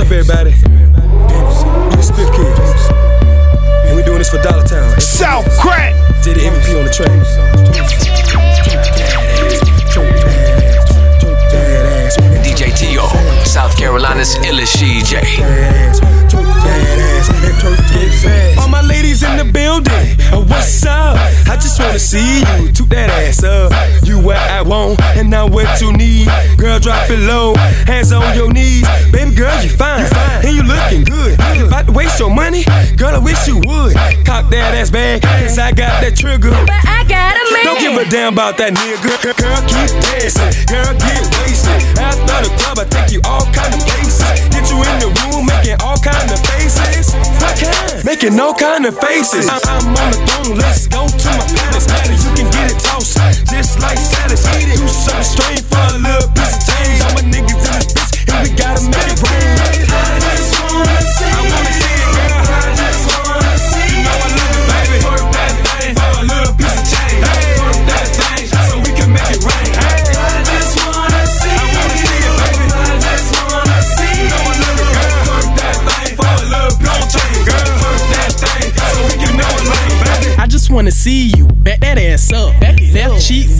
up, everybody? We the Spiff Kids. And we doing this for Dollar Town. South Crack. Did the MVP on the train. T.O. South Carolina's illest CJ. All my ladies in the building, uh, what's up? I just wanna see you toot that ass up. You what I want, and now what you need. Girl, drop it low, hands on your knees. Baby girl, you fine, and you looking good. About to waste your money, girl, I wish you would. Cock that ass back, cause I got that trigger. But I got a man. Don't give a damn about that nigga. Girl, girl, keep dancing, girl, get wasted. After the club, I take you all kind of places. Get you in the room, making all kind of faces. I can, making all kind of faces. I'm, I'm on the throne, let's go to my palace. You can get it tossed, just like Salas. Do something strange for a little piece of change. All my niggas in this bitch, and we gotta make it rain.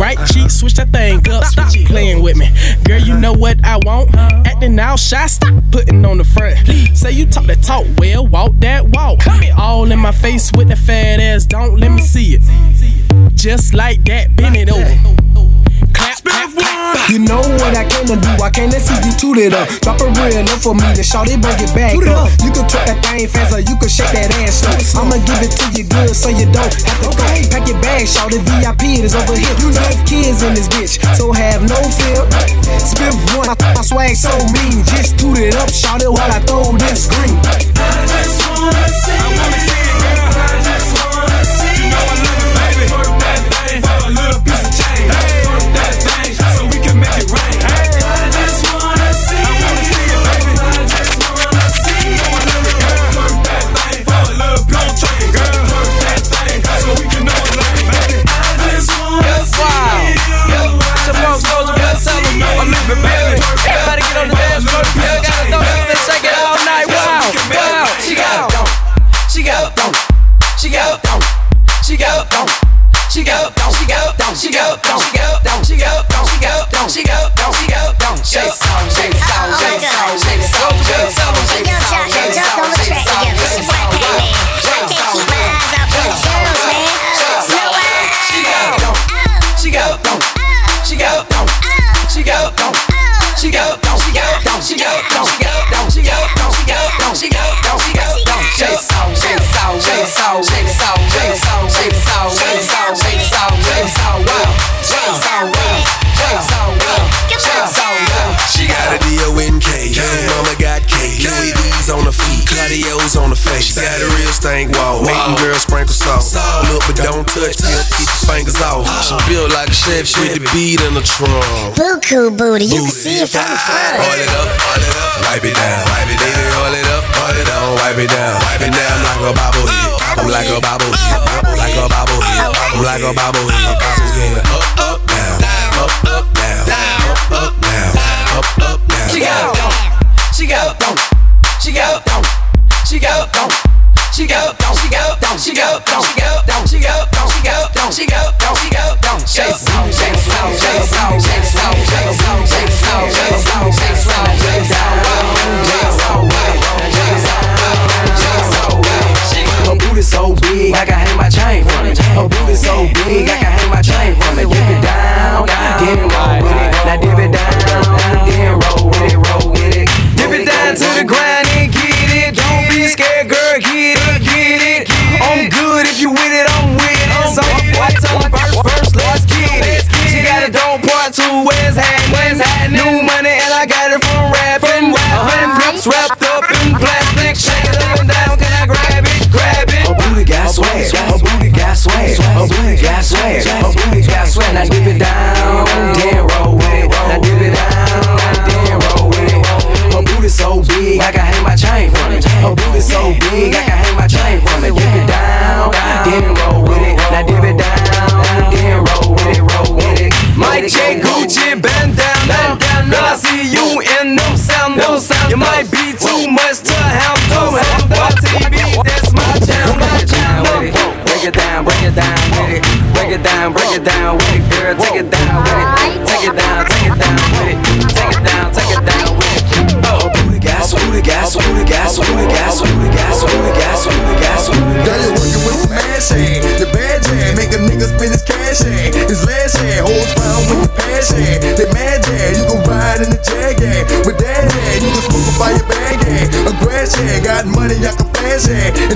Right cheek, switch that thing up. Stop playing with me, girl. You know what I want. Acting all shy, stop putting on the front. Say you talk that talk, well walk that walk. All in my face with the fat ass. Don't let me see it. Just like that, bend it over. You know what I came to do. I came to see you toot it up. Drop a real enough for me to shout it, bring it back up. You can twerk that thing fast or you can shake that ass slow. I'ma give it to you good so you don't have to go. Pack your bag, shout it. VIP it is over here. You have kids in this bitch, so have no fear. Spit one, my, my swag so mean. Just toot it up, shout it while I throw this green. I just wanna see Look but don't touch, till keep your fingers off. She built like a chef with the beat in the trunk. Buku booty, you can see it from the front. Oil it up, oil it up, wipe it down, wipe it down. Baby, oil it up, oil it down, wipe it down, wipe it down. I'm like a bobblehead, I'm like a bobblehead, I'm like a bobblehead, I'm like a bobblehead. Up, up, down, up, up, down, up, up, down, up, up, down. She got, she got, she got, she got, she got, she got, she got, she got, she got, she got, she got, she got, shake some, shake some, shake some, shake some, shake some, shake some, shake some, shake some, shake some, shake some, shake some, shake some. Her booty so big, I can hang my chain from it. Her booty so big, I can hang my chain from it. Dip it down, then roll with it. Now dip it down, then roll with it, roll with it. Dip it down to the ground get it, get it. I'm good if you with it, I'm with it. So boy, tell me first, first, let's get it. She got a dope part two, where's happening? New money and I got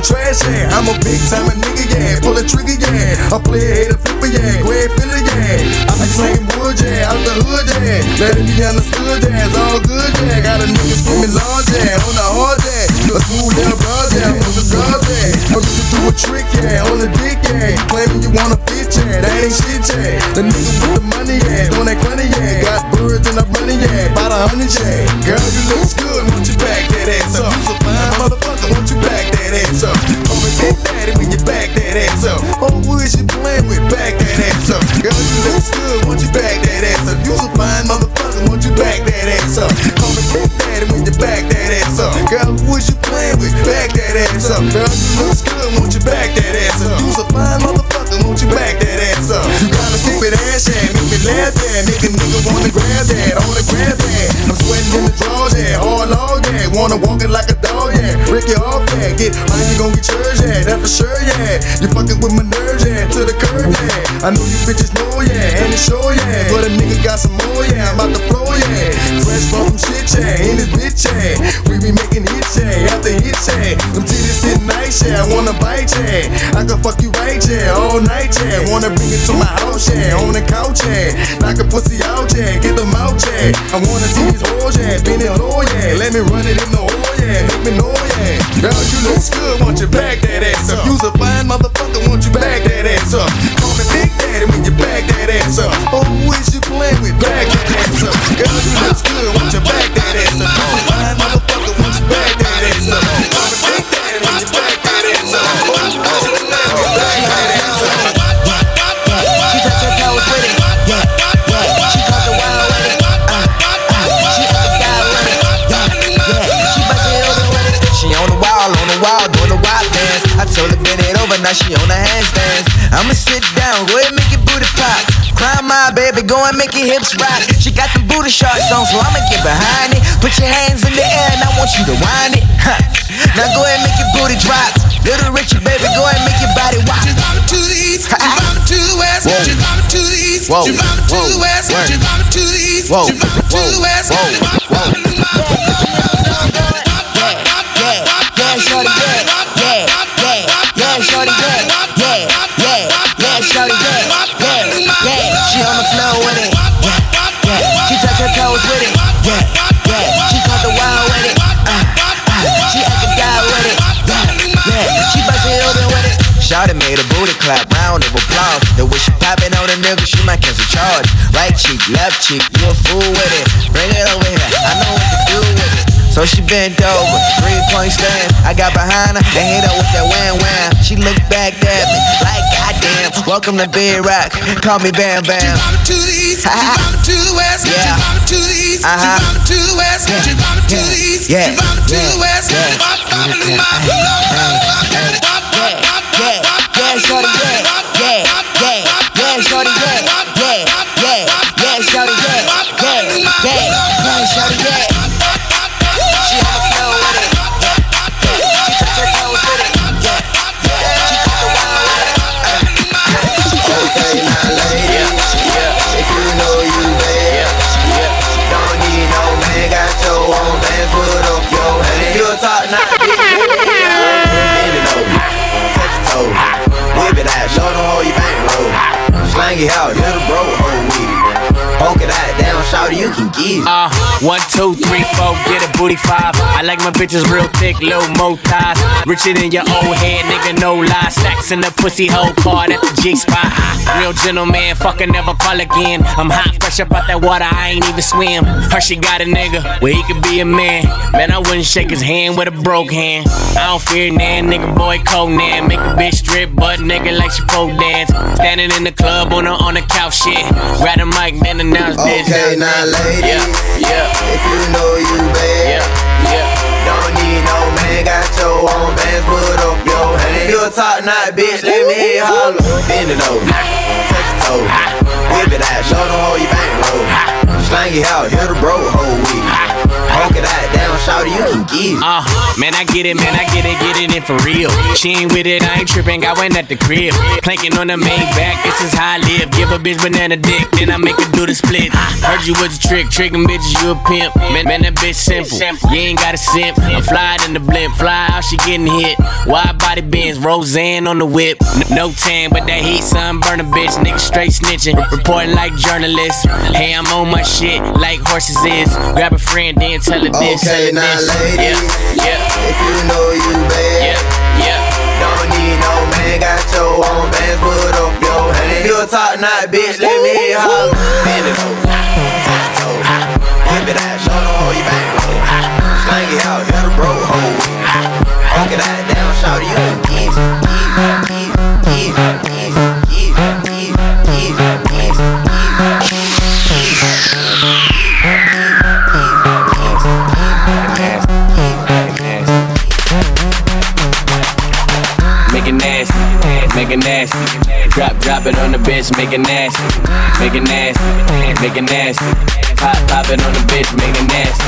trash hand, I'm a big time nigga, yeah. Pull a trigger, yeah. I play a hater flipper, yeah. Ahead, filler, yeah. I be slaying wood, yeah. Out the hood, yeah. Let it be understood, yeah. It's all good, yeah. Got a nigga screaming large, yeah. On the hard, yeah. A smooth little broad, yeah. On the guard, yeah. I'm just do a trick, yeah. On the dick, yeah. Claiming you wanna fit, yeah. That ain't shit, yeah. The nigga with the money, yeah. Doing that money, yeah. Got birds and I'm running, yeah. About a hundred, yeah. Girl, you look good. Won't you back that ass up? You a fine motherfucker. Won't you back that ass up? Me Big Daddy when you back that ass up. Oh, is you playing with? Back that ass up. Girl, you look good. Won't you back that ass up? You a fine motherfucker. Won't you back that ass up? Me Big Daddy when you back that ass up. Girl, who is you playing with? Back that ass up. Girl, you look good. Won't you back that ass up? You a fine motherfucker. Won't you back that ass up? You got a stupid ass, yeah. Make me laugh, yeah. Make a nigga wanna grab that. On the grab that. I'm sweating in the drawers, yeah. Log, yeah. Wanna walk it like a dog, yeah. Break it off, yeah. Get mine, you gon' get yours, yeah. That's for sure, yeah. You fucking with my nerves, yeah. To the curb, yeah. I know you bitches know, yeah. And it's sure, yeah. But a nigga got some more, yeah. I'm about to flow, yeah. Fresh from shit, yeah. In this bitch, yeah. We be making hits, yeah. After hits, yeah. Them titties sit nice, yeah. I wanna bite, yeah. I can fuck you right, yeah. All night, yeah. Wanna bring it to my house, yeah. On the couch, yeah. Knock a pussy out, yeah. Get them out, yeah. I wanna see these hoes, yeah. Bend it low, yeah. Let me run it in the hole, yeah. Make me know, yeah. Girl, you look good, won't you back that ass up? You's a fine motherfucker, won't you back that ass up? Call me Big Daddy when you back that ass up. Oh, who is you playing with? Back that ass up. Girl, you look good, won't you back that ass up? Told her bend it over, now she on the handstands. I'ma sit down, go ahead make your booty pop. Climb my baby, go and make your hips rock. She got the booty shorts on, so I'ma get behind it. Put your hands in the air, and I want you to wind it. Huh. Now go ahead and make your booty drop. Little Richie, baby, go ahead and make your body rock. to the east, you vomit to the west, you vomit to the east, you vomit to the west, you vomit to the east, you vomit to the west, Shawty made a booty clap, round of applause. The way she poppin' on a nigga, she might cancel charge. Right cheek, left cheek, you a fool with it. Bring it over here, I know what to do with it. So she bent over, three point stand. I got behind her and hit her with that wham wham. She looked back at me like goddamn. Welcome to Big Rock, call me Bam Bam. vomit to the east, you vomit to the west, Yeah. vomit to the east, Uh-huh. vomit to the west, Yeah. vomit to Yeah. the east, Yeah. vomit to Yeah. the west, Yeah. you vomit to the Yeah. Yeah, yeah, shorty, yeah, yeah, yeah, yeah, shorty, yeah, yeah, yeah, yeah, shorty, yeah, yeah, yeah, yeah, shorty, yeah. Yeah, yeah. Yeah, yeah. Now put up your hand. You a top slang it out, little bro, with it, poke it out, down, shout you can get it. Uh, one, two, three, four, get a booty five. I like my bitches real thick, little mo thighs. Richer than your old head, nigga, no lie. Stacks in the pussy hole card at the G spot. Real gentleman, fucker, never call again. I'm hot, fresh up out that water, I ain't even swim. Her, she got a nigga where he could be a man. Man, I wouldn't shake his hand with a broke hand. I don't fear nan, nigga, boy, Conan. Make a bitch strip, butt nigga, like she pole dance. Standing in the club on the, on the couch, shit. Grab the mic, then announce this. Now ladies, Yeah, yeah. If you know you bad, don't need no man, got your own bands, put up your hand. If you a top knot bitch, let me holler. Bend it over, touch your toe, whip it out, show them how you bang roll. Slang it out, hit the bro whole week. Honk it out, down, you can it. Uh, man, I get it, man, I get it, get it in for real. She ain't with it, I ain't tripping, got one at the crib. Planking on the main back, this is how I live. Give a bitch banana dick, then I make her do the split. Heard you was a trick, tricking bitches, you a pimp. Man, man, that bitch simple. You ain't got a simp. I'm flying in the blimp, fly out, she getting hit. Wide body bends, Roseanne on the whip. N- no tan, but that heat sunburn a bitch. Nigga straight snitching, reporting like journalists. Hey, I'm on my shit like horses is. Grab a friend, then tell this. tell Okay, her now this. ladies, Yeah, yeah, if you know you bad, yeah, yeah. don't need no man, got your own bands, put up your hand. If you a top knot bitch, let me holler. Bend it over, toe, whip it out, show them oh, how you bang roll. Slang it out, hit the bro hole. Honk it out, down, shout you it. Get it, get it, get nasty. Drop, drop it on the bitch, make it nasty, make it nasty, make it nasty. Pop, pop it on the bitch, make it nasty.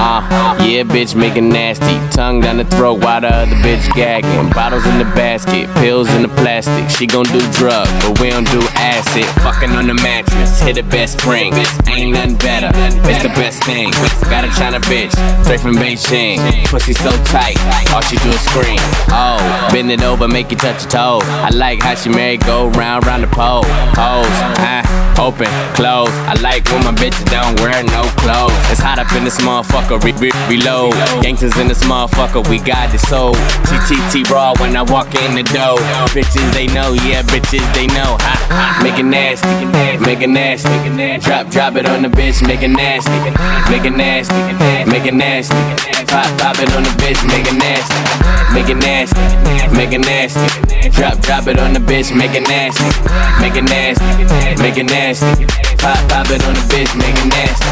Uh, yeah, bitch, make it nasty. Tongue down the throat while the other bitch gagging. Bottles in the basket, pills in the plastic. She gon' do drugs, but we don't do acid. Fucking on the mattress, hit the best spring. Ain't nothing better, it's the best thing. Got a China bitch, straight from Beijing. Pussy so tight, all she do is scream. Oh, bend it over, make you touch your toe. I like how she merry go round, round the pole. Pose, ah, open, close. I like when my bitches don't wear no clothes. It's hot up in this motherfucker, re- re- reload. Gangsters in this motherfucker, we got this soul. TTT raw when I walk in the door. Bitches they know, yeah, bitches they know. Ha, ha. Make it nasty, make it nasty. Drop, drop it on the bitch, make it nasty, make it nasty, make it nasty. Pop, pop it on the bitch, make it nasty, make it nasty, make it nasty. Drop, drop it on the bitch, make it nasty, make it nasty, make it nasty. Pop, pop it on the bitch, make it nasty.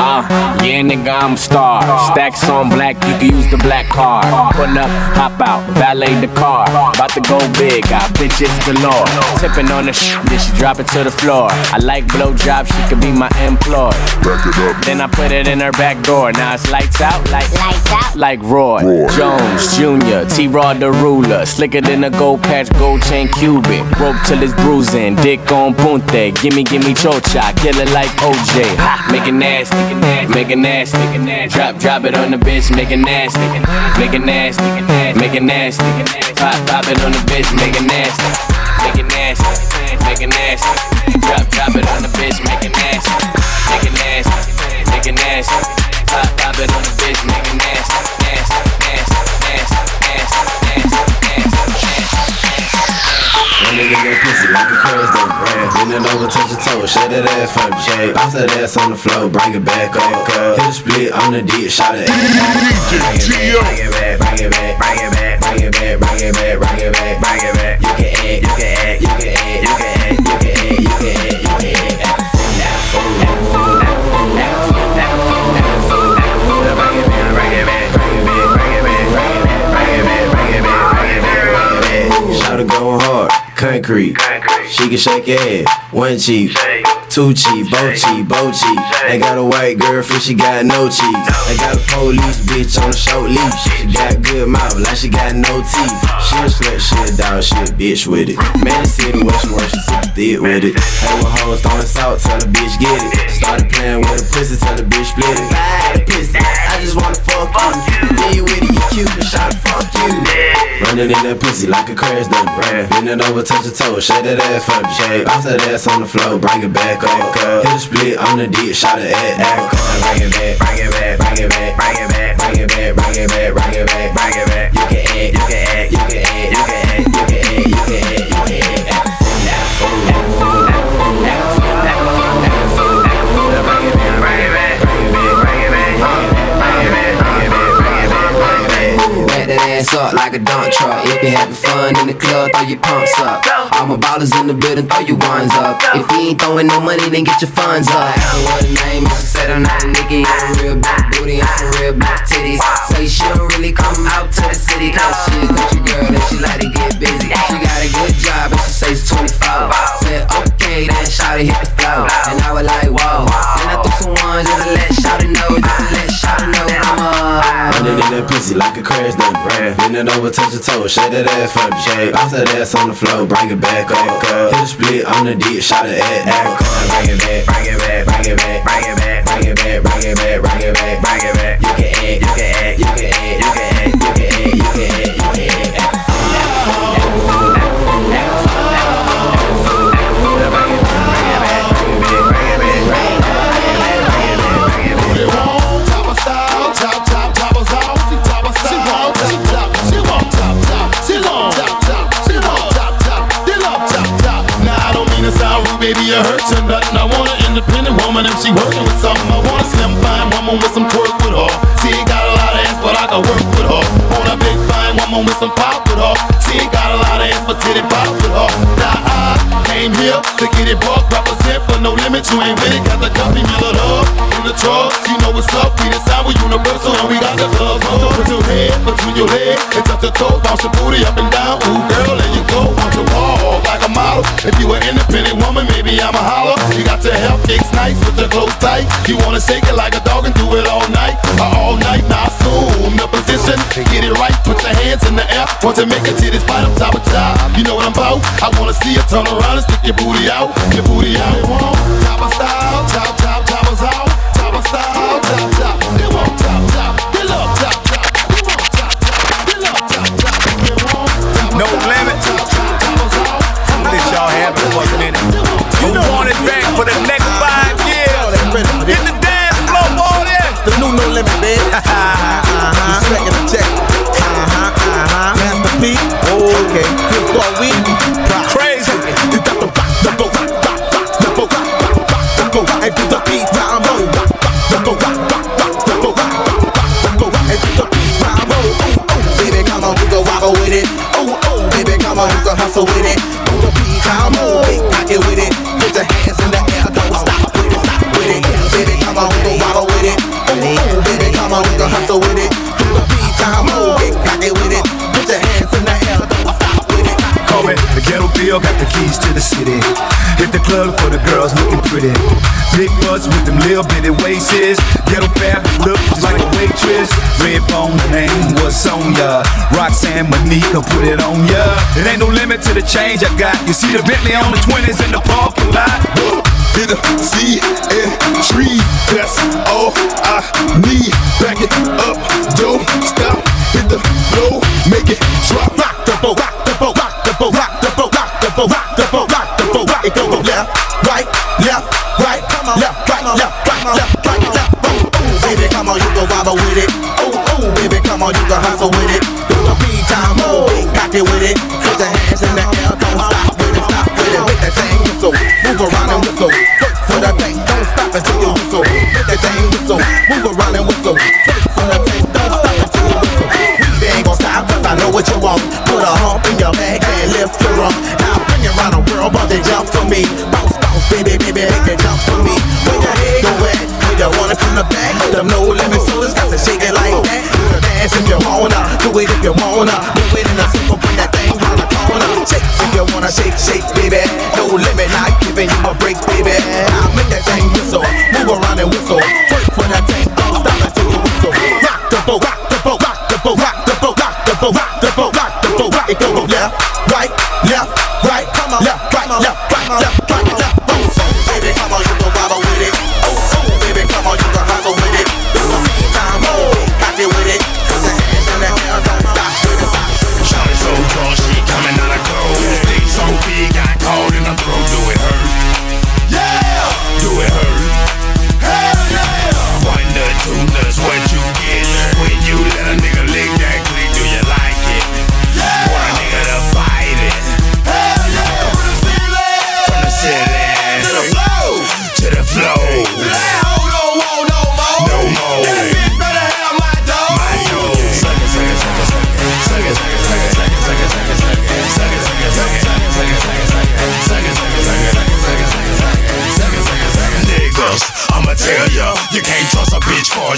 Uh, yeah, nigga, I'm a star. Stacks on black, you can use the black card. Pull up, hop out, valet the car. About to go big, got bitches galore. Tipping on the sh, she drop it to the floor. I like blow job, she could be my employee. Then I put it in her back door. Now it's lights out, like Lights out. like Roy, Jones Jr., T Rod the ruler, slicker than a gold patch, gold chain Cuban, rope till it's bruising, dick on punte, gimme gimme chocha, kill it like OJ, ha, make it nasty, make it nasty, drop drop it on the bitch, make it nasty, make it nasty, make it nasty, pop pop it on the bitch, make it nasty, make it nasty, make it nasty, drop drop it on the bitch, make it nasty, make it nasty, make it nasty, pop pop it on the bitch, make it nasty, nasty, nasty, nasty, nasty, nasty, nasty. One nigga get pussy like a crazy though, brand. Bend it over, touch your toe, shake that ass for me, shake. Bounce that ass on the floor, bring it back up. Hit a split on the dick, shot it. Bring it back, bring it back, bring it back, bring it back, bring it back, bring it back, bring it back. You can act, you can act, you can act, concrete. She can shake ass, one cheek, two cheek, both cheek, both cheek. They got a white girlfriend, she got no cheeks. They got a police bitch on a short leash. She got good mouth, like she got no teeth. She a slut, she a dog, she a bitch with it. Man, the city where she super thick with it. Hey, with hoes throwing salt, tell the bitch get it. Started playing with the pussy, tell the bitch split it. Bye, the pussy, I just wanna fuck you. Then you with it, you cute, shot fuck you. Running in that pussy like a crash dump. Bend it over, touch your toe, shake that ass for me. Shake, bounce that ass on the floor, bring it back back up. Hit the split on the deep, shot it at that cup. Bring it back, bring it back, bring it back, bring it back, bring it back, bring it back, bring it back, bring it back. You can act, you can act, you can act, you can act, you can act, you can act, you can act. Act a fool, act a fool, act a fool, act a fool, act a fool. Back that ass up like a dump truck if you haven't fun in the club, throw your pumps up. All my ballers in the building, throw your ones up. If you ain't throwing no money, then get your funds up. Ask her what her name is. She said I'm not a nigga, I'm a real big booty, I'm some real big titties. Say she don't really come out to the city, cause she a country girl and she like to get busy. She got a good job and she says 24. Said okay, then shawty hit the flow. And I was like, whoa. Then I threw some ones just to let shawty know, just to let shawty know I'm a. Running in that pussy like a crash dump. Bend it over, touch your toes, shake that ass for me. Shake. Bounce that ass on the floor, bring it back up. Hit a split on the deep, shot it at act. Bring it back, bring it back, bring it back, bring it back, bring it back, bring it back, bring it back, bring it back. You can act, you can act, you can act, you can act, You wanna shake it like a dog and do it all night, all night. Now assume the position, get it right. Put your hands in the air. Want to make a titties fight up top of top. You know what I'm about? I wanna see you turn around and stick your booty out, your booty out. They want top of style, top top top us out, top of style, top top. They want top top, they love top top. They want top top, they love top top. They want top No limit. Let y'all have for a minute. You want it back for the next limit, baby. uh-huh. You second the check. Uh-huh, uh-huh. Master P. Okay. Good for we. Crazy. You got the rock, the go rock, rock, rock, the go rock, rock, rock, the go rock, and do the beat time roll, rock, rock, the go rock, rock, rock, the go rock, rock, rock, the go rock, and do the beat. Ooh, ooh, baby, come on, go wobble with it. Ooh, ooh, baby, come on, you go hustle with it. City. Hit the club for the girls looking pretty. Big butts with them little bitty waists. Ghetto fab look just like a waitress. Red the name was Sonya. Roxanne Monica put it on ya. It ain't no limit to the change I got. You see the Bentley on the 20s in the parking lot. Hit the C boat, rock the boat, rock the boat, rock it go left, right, left, right, come on, left, right, left, right, left, right, left. Boom, baby, come on, you go wobble with it. Oh, Oh,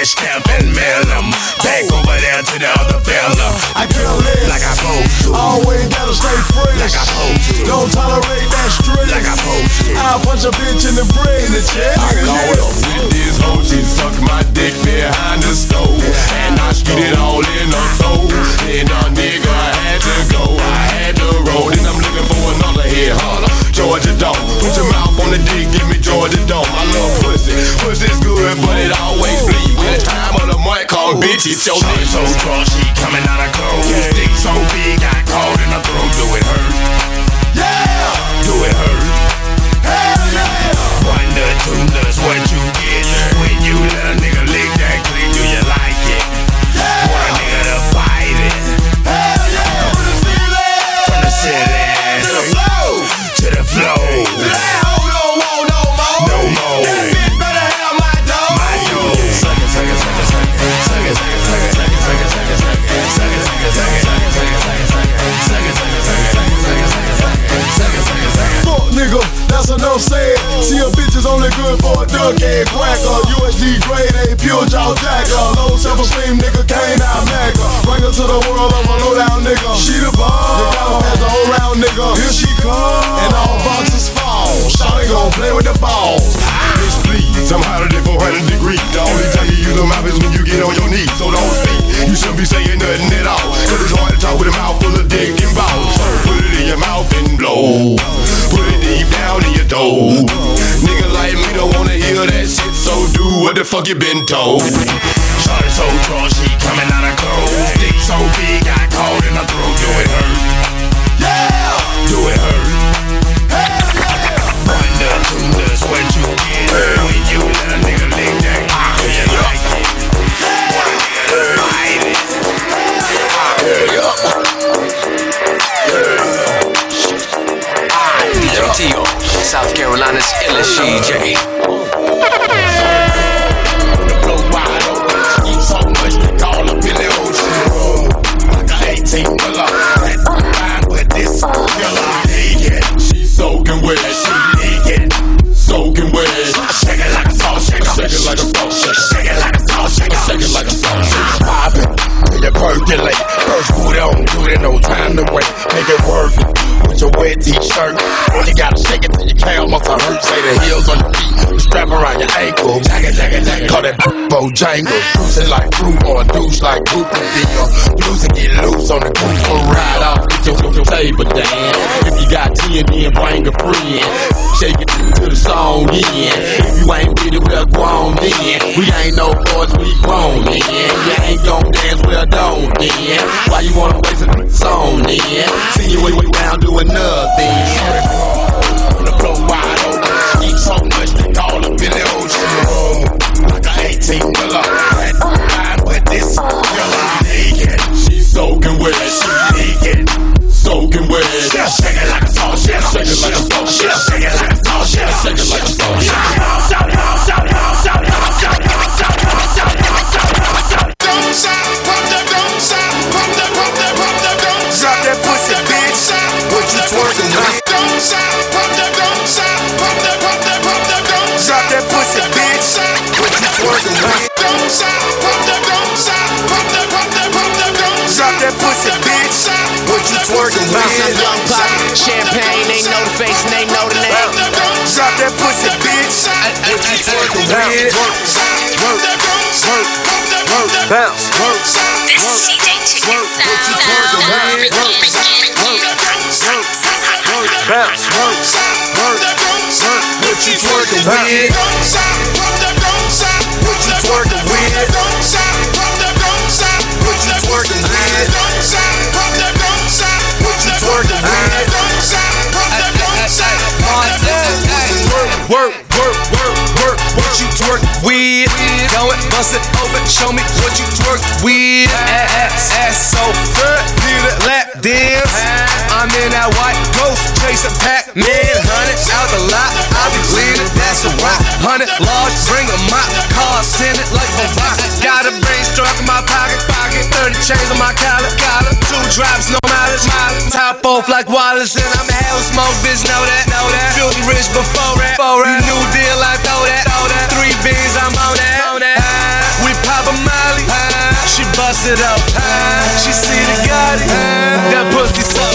cash stamp and mail 'em back over there to the other fella. I kill this like I supposed to. Always gotta stay fresh. Like I supposed to. Don't tolerate that stress. Like I supposed to. I'll punch a bitch in the brain, the chest. I called up with this hoe, she suck my dick behind the stove. And I skid it all in her throat. Then a nigga had to go, I had to roll. Then I'm looking for another head holler. Georgia Dome, put your mouth on the dick, give me Georgia Dome. I love pussy's good, but it always bleed. When it's time of the month, call bitch, it's your dick. So drunk, she coming out of clothes. Dick so big, got caught in her throat, do it hurt? Yeah! Do it hurt? Hell yeah! One nut, two nuts, what you get? When you let a nigga See a bitch is only good for a duck egg quacker. USD grade A pure jaw jacker. Low self esteem nigga can't out magger. Bring her to the world of a low down nigga. She the bomb. You gotta pass the whole round nigga. Here she come. And all boxes fall. Shawty gon' play with the balls. Bitch, please, I'm hotter than 400 degrees. The only time you use a mouth is when you get on your knees. So don't speak. You shouldn't be saying nothing at all. Cause it's hard to talk with a mouth full of dick and balls. Put it in your mouth and blow. Put it deep down in your toe. Nigga don't wanna hear that shit. So do what the fuck you been told. Shawty so drunk, she coming out of clothes. Dick so big, got caught in her throat. Do it hurt? South Carolina's illest CJ. Muscle hurt. Say the heels on your feet. Strap around your ankle. Jacket, jacket, jacket. Call that Bojangle. Cruising like fruit or a douche like Cooper deal. Loose and get loose on the Cooper ride off. Get your, your, your table down. If you got 10, then bring a friend. Shake it to the song in. If you ain't with it, well, go on then. We ain't no boys, we grown then. You ain't gon' dance, well, don't then. Why you wanna waste a song then? See you way, way doing nothing. On the floor wide Eat so much call up in the ocean. Like a 18 miller. Had to ride with this killer. Naked. She soaking wet. She naked. Soaking wet. Shake it like a shaker. Shake it like a shaker. Shake it like a shaker. Shake it like a. Shout it Bounce with? young pop, champagne, they know the face and they know the name. Drop that pussy, bitch. What you twerking with? Work, work, work, Work, bounce, work, This is CJ Chicken What you twerking with? Sound. Work, bounce, work, work, work. What you twerking with? Bust it open, show me what you twerk with. Ass, ass so good, need a lap dance. I'm in that white ghost, chasing Pac-Man, hundred out the lot. I be leading, that's a rock. Hundred large, bring a mop, send it like a rock. Got a brain struck in my pocket, pocket. Thirty chains on my collar, collar. Two drops, no mileage, mileage. Top off like Wallace, and I'm a hell smoke, bitch. Know that, know that. Filthy rich before that, before that. New deal, I throw that, throw that. Three beans, I'm on that, on that. We pop bust it out. She see the Gotti, that pussy with?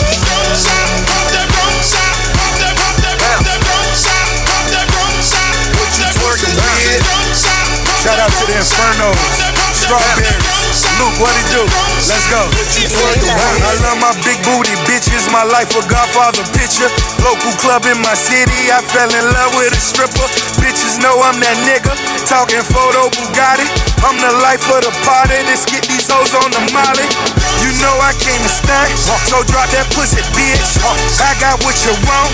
Shout out to the Infernos, Strawberries. Luke, what it do? Let's go. I love my big booty bitches. My life a Godfather picture. Local club in my city. I fell in love with a stripper. Bitches know I'm that nigga. Talking photo Bugatti. I'm the life of the party. Let's get these hoes on the molly. You know I came to stunt. So drop that pussy, bitch. I got what you want.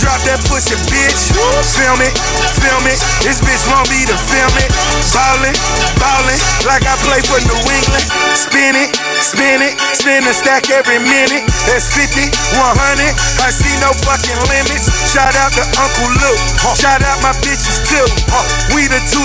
Drop that pussy, bitch. Film it, film it. This bitch want me to film it. Ballin', ballin', like I play for New England. Spin it, spin it, spin a stack every minute. That's 50, 100. I see no fucking limits. Shout out to Uncle Luke. Shout out my bitches too. We the two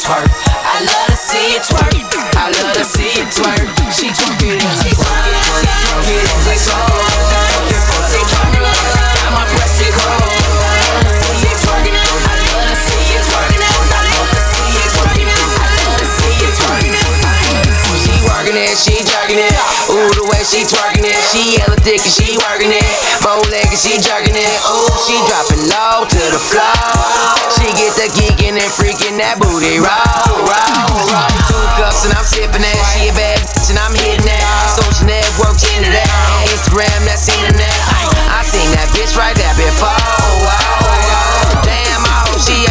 twerk. I love to see you twerk. I love to see you twerk. She twerk it in her twerk it, twerk it soul. She twerk it like I'm a it. I love to see you twerk. I love to see you twerk. I love to see you twerk. I love to see you twerk. She working it, she she twerking it. She yellow thick and she working it. Bow leg and she jerking it. Ooh, she dropping low to the floor. She get the geeking and freaking that booty roll, roll, roll. Two cups and I'm sipping that. She a bad bitch and I'm hitting that. Social network into that. Instagram, that's internet. I seen that bitch right there before. Damn, I hope she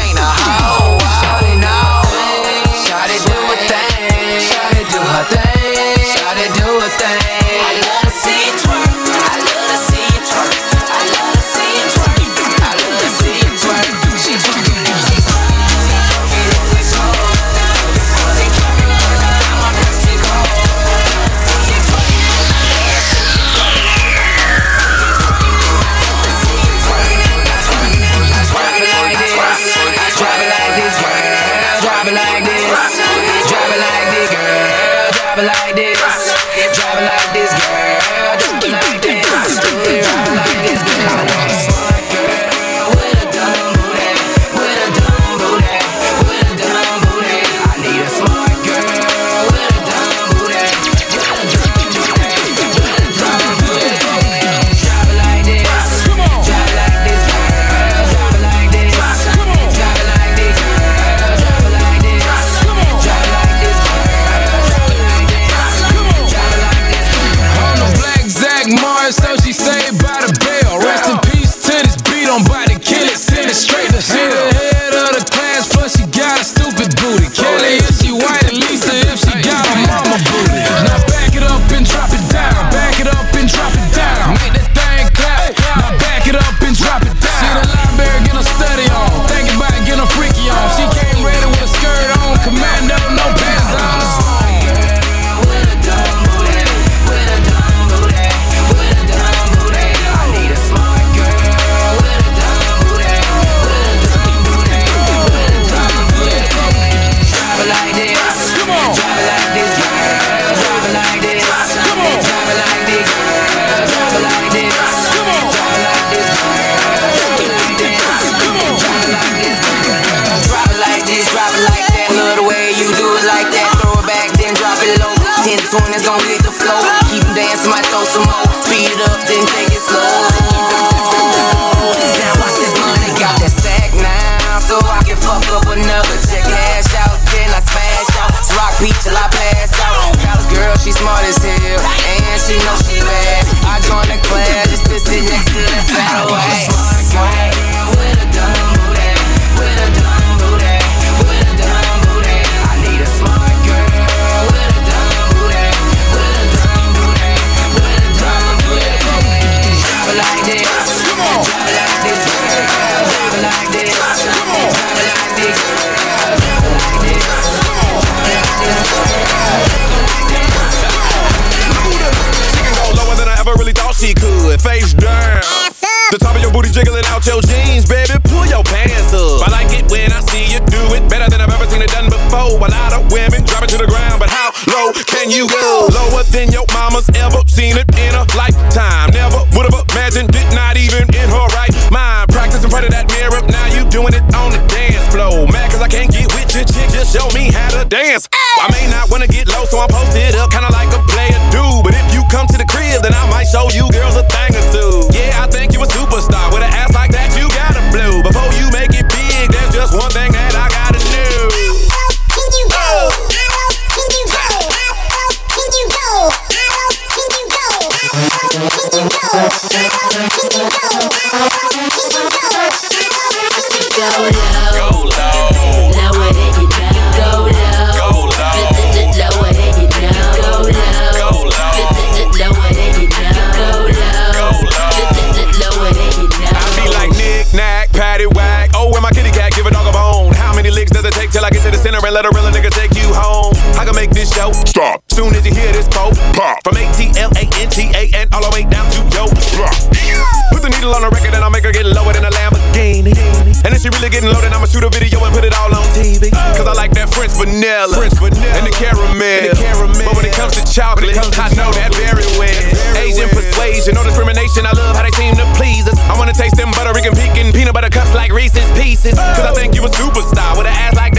jiggling out your jeans, baby. Pull your pants up. I like it when I see you do it better than I've ever seen it done before. A lot of women drop it to the ground, but how low can you go? Lower than your mama's ever seen it in a lifetime. Never would have imagined it, not even in her right mind. Practice in front of that mirror, now you doing it on the dance floor. Mad cause I can't get with your chick, just show me how to dance. I may not wanna get low, so I'm posted up, go low. Lower than you know. Go low. Lower than you know. Go low. Lower than you know. Go low. Lower than you know. I be like knick knack, patty whack. Oh, where my kitty cat? Give a dog a bone. How many licks does it take till I get to the center and let a real nigga take you home? I can make this show stop. Soon as you hear this, pop pop from ATL. And if she really getting loaded, I'ma shoot a video and put it all on TV. Cause I like that French vanilla, French vanilla, and the caramel. And the caramel. But when it comes to chocolate, I know that very well. Asian persuasion, no discrimination. I love how they seem to please us. I wanna taste them Puerto Rican pecan peanut butter cups like Reese's Pieces. Cause I think you a superstar with an ass like that.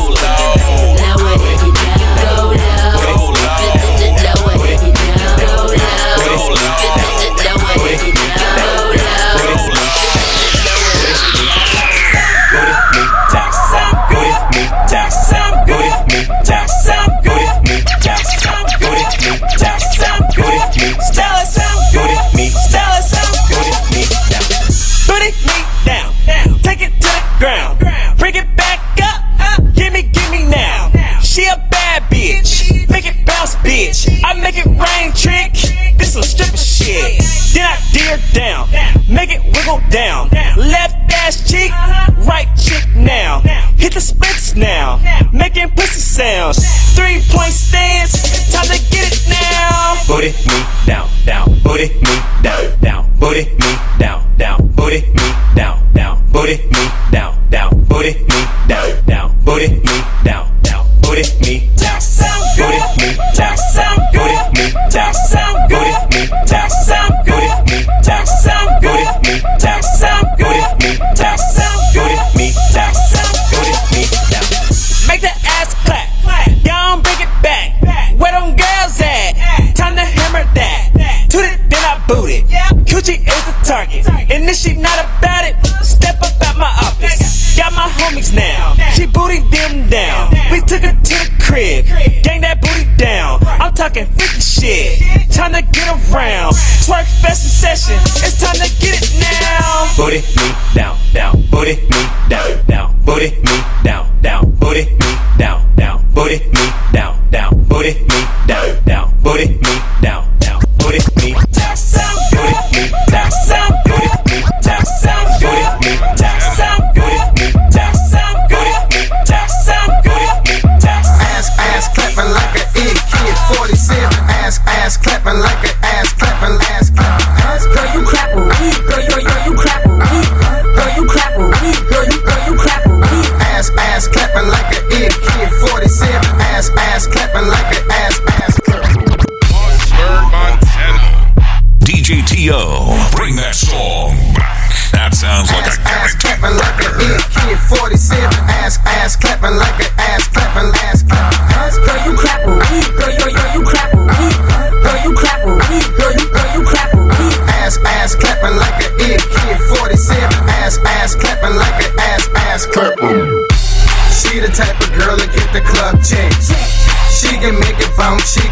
crib. Gang that booty down. I'm talking 50 shit. Time to get around. Twerk fest in session. It's time to get it now. Booty me down, down, booty me down, down, booty me down, down, booty me down, down, booty me down, down, booty me down, down, booty me down,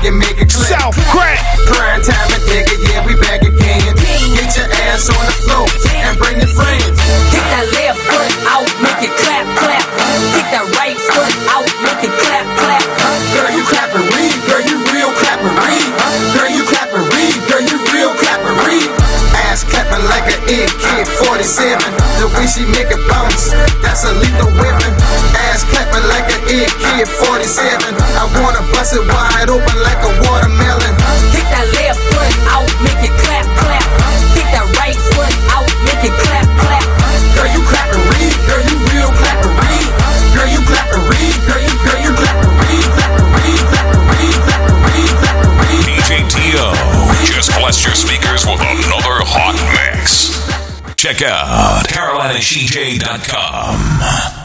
can make Check out carolinashejay.com.